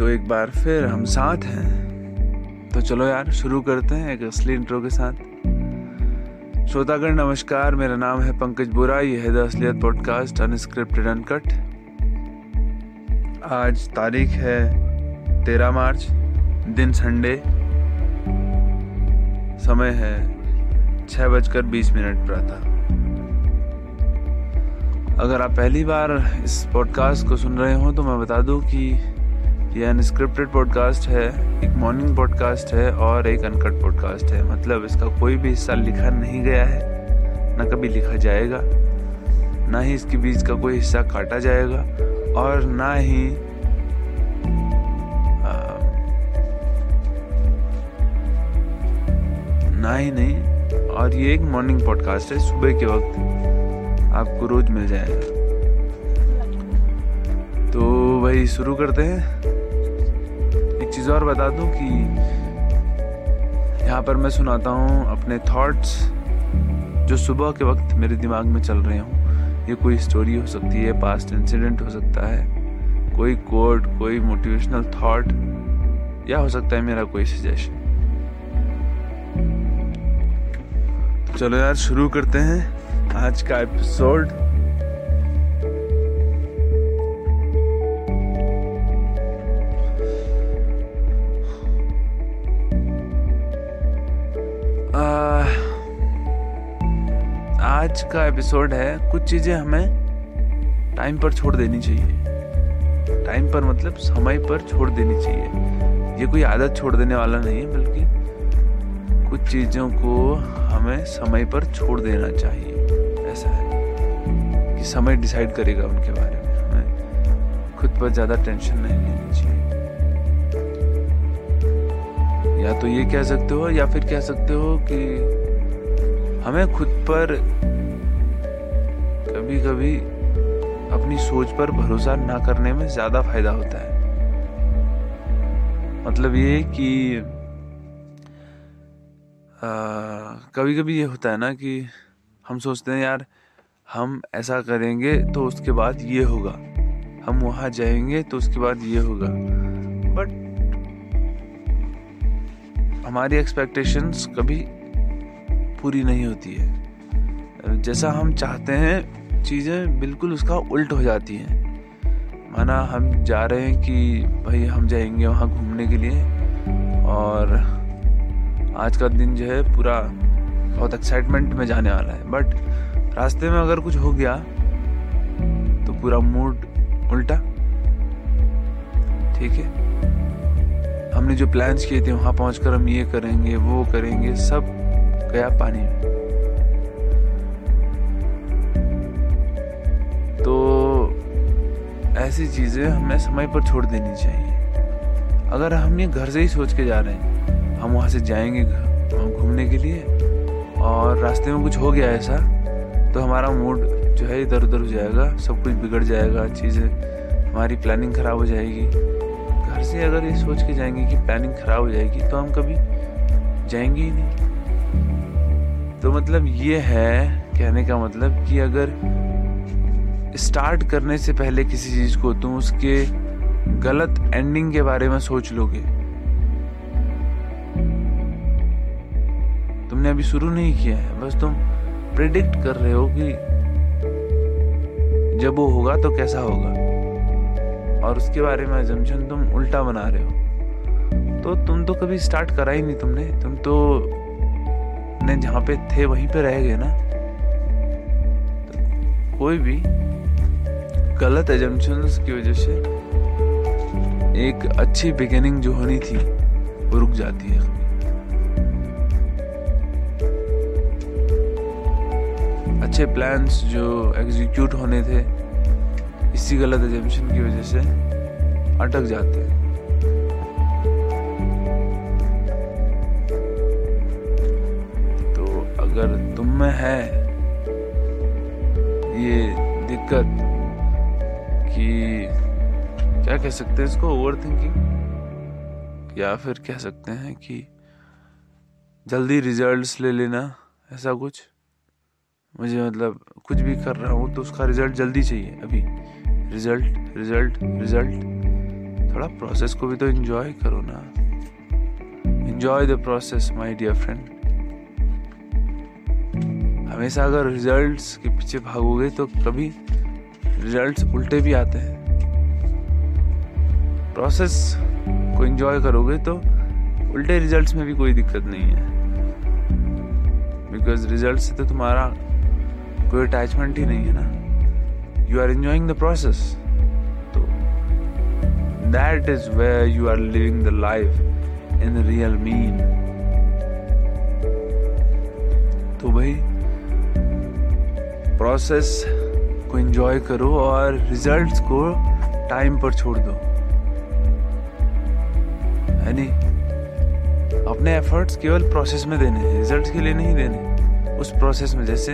तो एक बार फिर हम साथ हैं। तो चलो यार, शुरू करते हैं एक असली इंट्रो के साथ। श्रोतागण, नमस्कार, मेरा नाम है पंकज बुरा यह है द असलियत पॉडकास्ट अनस्क्रिप्टेड अनकट आज तारीख है तेरह मार्च, दिन संडे। समय है छः बजकर बीस मिनट प्रातः। अगर आप पहली बार इस पॉडकास्ट को सुन रहे हो तो मैं बता दूँ कि ये अनस्क्रिप्टेड पॉडकास्ट है एक मॉर्निंग पॉडकास्ट है और एक अनकट पॉडकास्ट है। मतलब इसका कोई भी हिस्सा लिखा नहीं गया है ना कभी लिखा जाएगा ना ही इसके बीच का कोई हिस्सा काटा जाएगा और ना ही आ, ना ही नहीं और ये एक मॉर्निंग पॉडकास्ट है सुबह के वक्त आपको रोज मिल जाएगा। तो वही शुरू करते हैं। चीज़ और बता दूँ कि यहाँ पर मैं सुनाता हूँ अपने थॉट्स जो सुबह के वक्त मेरे दिमाग में चल रहे हों। ये कोई स्टोरी हो सकती है पास्ट इंसिडेंट हो सकता है, कोई कोड कोई मोटिवेशनल थॉट या हो सकता है मेरा कोई सजेशन तो चलो यार, शुरू करते हैं आज का एपिसोड आज का एपिसोड है, कुछ चीज़ें हमें टाइम पर छोड़ देनी चाहिए। टाइम पर मतलब समय पर छोड़ देनी चाहिए। ये कोई आदत छोड़ देने वाला नहीं है, बल्कि कुछ चीज़ों को हमें समय पर छोड़ देना चाहिए। ऐसा है कि समय डिसाइड करेगा उनके बारे में। हमें खुद पर ज़्यादा टेंशन नहीं लेनी चाहिए। या तो ये कह सकते हो या फिर कह सकते हो कि हमें खुद पर कभी कभी अपनी सोच पर भरोसा ना करने में ज़्यादा फ़ायदा होता है। मतलब ये कि कभी कभी ये होता है ना कि हम सोचते हैं, यार, हम ऐसा करेंगे तो उसके बाद ये होगा। हम वहाँ जाएँगे तो उसके बाद ये होगा। बट हमारी एक्सपेक्टेशंस कभी पूरी नहीं होती है। जैसा हम चाहते हैं चीज़ें बिल्कुल उसका उल्ट हो जाती हैं। माना हम जा रहे हैं कि भाई हम जाएँगे वहाँ घूमने के लिए और आज का दिन जो है पूरा बहुत एक्साइटमेंट में जाने वाला है। बट रास्ते में अगर कुछ हो गया तो पूरा मूड उल्टा। ठीक है? हमने जो प्लान्स किए थे, वहाँ पहुंचकर हम ये करेंगे, वो करेंगे, सब गया पानी में। ऐसी चीज़ें हमें समय पर छोड़ देनी चाहिए। अगर हम ये घर से ही सोच के जा रहे हैं, हम वहाँ से जाएँगे घूमने के लिए, और रास्ते में कुछ हो गया ऐसा तो हमारा मूड जो है इधर उधर हो जाएगा, सब कुछ बिगड़ जाएगा, चीज़ें, हमारी प्लानिंग ख़राब हो जाएगी। घर से अगर ये सोच के जाएँगे कि प्लानिंग ख़राब हो जाएगी तो हम कभी जाएँगे ही नहीं। तो मतलब ये है कहने का मतलब कि अगर स्टार्ट करने से पहले किसी चीज़ को, तुम उसके गलत एंडिंग के बारे में सोच लोगे। तुमने अभी शुरू नहीं किया है, बस तुम प्रिडिक्ट कर रहे हो कि जब वो होगा तो कैसा होगा। और उसके बारे में एजम्पशन तुम उल्टा बना रहे हो। तो तुम तो कभी स्टार्ट करा ही नहीं तुमने। तुम तो जहाँ पे थे वहीं पे रह गए ना। तो कोई भी गलत एजम्पन्स की वजह से एक अच्छी बिगिनिंग जो होनी थी, वो रुक जाती है। अच्छे प्लान्स जो एग्जीक्यूट होने थे, इसी गलत एजम्पन की वजह से अटक जाते हैं। अगर तुम में है ये दिक्कत कि क्या कह सकते हैं इसको ओवर थिंकिंग या फिर कह सकते हैं कि जल्दी रिजल्ट्स ले लेना, ऐसा कुछ? मुझे मतलब कुछ भी कर रहा हूँ तो उसका रिज़ल्ट जल्दी चाहिए, अभी। रिज़ल्ट रिज़ल्ट रिज़ल्ट थोड़ा प्रोसेस को भी तो एंजॉय करो ना। Enjoy the process my dear friend हमेशा अगर रिजल्ट्स के पीछे भागोगे तो कभी रिजल्ट्स उल्टे भी आते हैं। प्रोसेस को एंजॉय करोगे तो उल्टे रिजल्ट्स में भी कोई दिक्कत नहीं है। बिकॉज़ रिज़ल्ट से तो तुम्हारा कोई अटैचमेंट ही नहीं है ना। You are enjoying the process तो that is where you are living the life in real mean तो भाई प्रोसेस को एंजॉय करो और रिजल्ट्स को टाइम पर छोड़ दो। है नहीं? अपने एफर्ट्स केवल प्रोसेस में देने रिजल्ट्स के लिए नहीं देने उस प्रोसेस में जैसे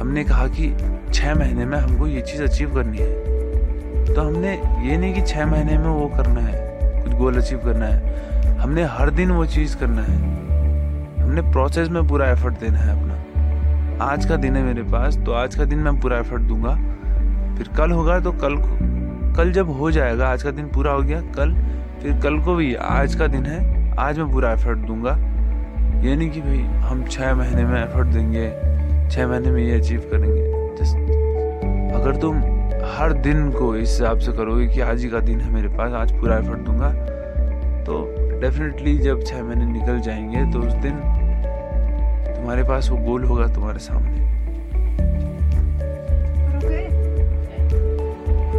हमने कहा कि छह महीने में हमको ये चीज़ अचीव करनी है तो हमने ये नहीं कि छह महीने में वो करना है, कुछ गोल अचीव करना है। हमने हर दिन वो चीज़ करना है। हमने प्रोसेस में पूरा एफर्ट देना है अपना। आज का दिन है मेरे पास तो आज का दिन मैं पूरा एफर्ट दूँगा। फिर कल होगा तो कल कल जब हो जाएगा, आज का दिन पूरा हो गया, कल फिर कल को भी आज का दिन है, आज मैं पूरा एफर्ट दूँगा। यानी कि भाई, हम छः महीने में एफर्ट देंगे छः महीने में ये अचीव करेंगे। जस्ट अगर तुम हर दिन को इस हिसाब से करोगे कि आज ही का दिन है मेरे पास, आज पूरा एफर्ट दूँगा तो डेफिनेटली जब छः महीने निकल जाएँगे तो उस दिन तुम्हारे पास वो गोल होगा तुम्हारे सामने।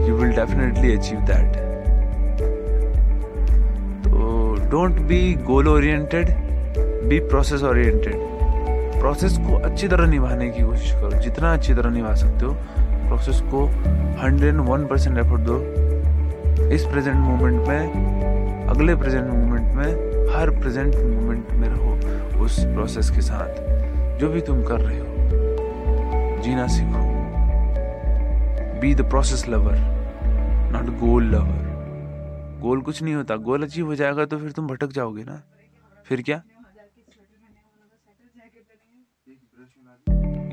You will definitely achieve that तो don't be goal oriented be process oriented process को अच्छी तरह निभाने की कोशिश करो। जितना अच्छी तरह निभा सकते हो प्रोसेस को हंड्रेड वन परसेंट एफर्ट दो। इस प्रेजेंट मोमेंट में अगले प्रेजेंट मोमेंट में हर प्रेजेंट मोमेंट में रहो। उस प्रोसेस के साथ जो भी तुम कर रहे हो। जीना सीखो। Be the process lover not goal lover goal कुछ नहीं होता। गोल अचीव हो जाएगा तो फिर तुम भटक जाओगे ना। फिर क्या?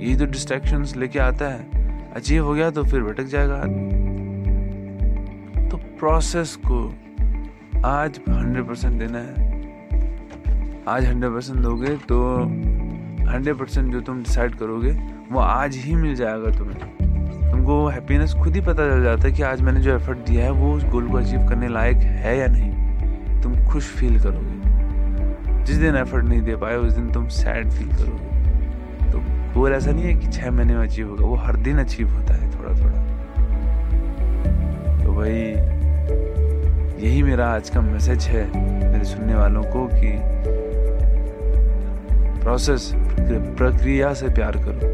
ये तो डिस्ट्रैक्शन लेके आता है। अचीव हो गया तो फिर भटक जाएगा। तो प्रोसेस को आज हंड्रेड परसेंट देना है। आज हंड्रेड परसेंट दोगे तो हंड्रेड परसेंट जो तुम डिसाइड करोगे, वो आज ही मिल जाएगा तुम्हें। तुमको वो हैप्पीनेस खुद ही पता चल जाता है कि आज मैंने जो एफर्ट दिया है, वो उस गोल को अचीव करने लायक है या नहीं। तुम खुश फील करोगे। जिस दिन एफर्ट नहीं दे पाए, उस दिन तुम सैड फील करोगे। तो गोल ऐसा नहीं है कि छह महीने में अचीव होगा, वो हर दिन अचीव होता है थोड़ा थोड़ा तो भाई, यही मेरा आज का मैसेज है मेरे सुनने वालों को कि प्रोसेस प्रक्रिया से प्यार करो।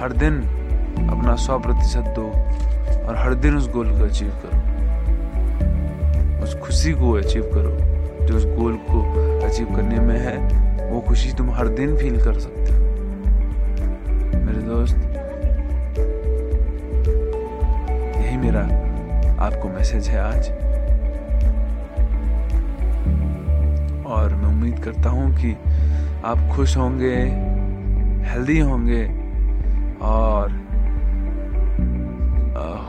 हर दिन अपना सौ प्रतिशत दो और हर दिन उस गोल को अचीव करो। उस खुशी को अचीव करो जो उस गोल को अचीव करने में है। वो खुशी तुम हर दिन फील कर सकते हो। मेरे दोस्त, यही मेरा आपको मैसेज है आज। और मैं उम्मीद करता हूँ कि आप खुश होंगे हेल्दी होंगे और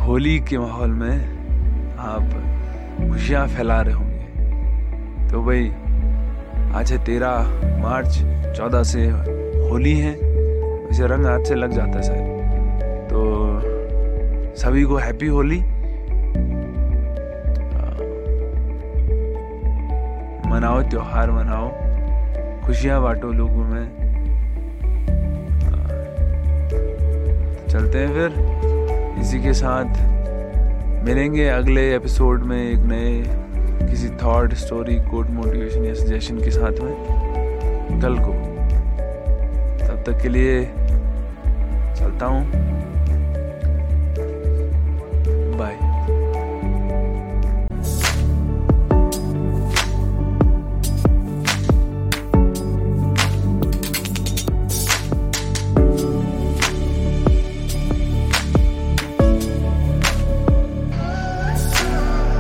होली के माहौल में आप खुशियाँ फैला रहे होंगे। तो भाई, आज है तेरह मार्च, चौदह से होली है, वैसे रंग आज से लग जाता है शायद। तो सभी को हैप्पी होली। मनाओ, त्योहार मनाओ। खुशियाँ बांटो लोगों में। चलते हैं फिर। इसी के साथ मिलेंगे अगले एपिसोड में एक नए किसी थॉट स्टोरी कोड मोटिवेशन या सजेशन के साथ में। कल को। तब तक के लिए चलता हूँ।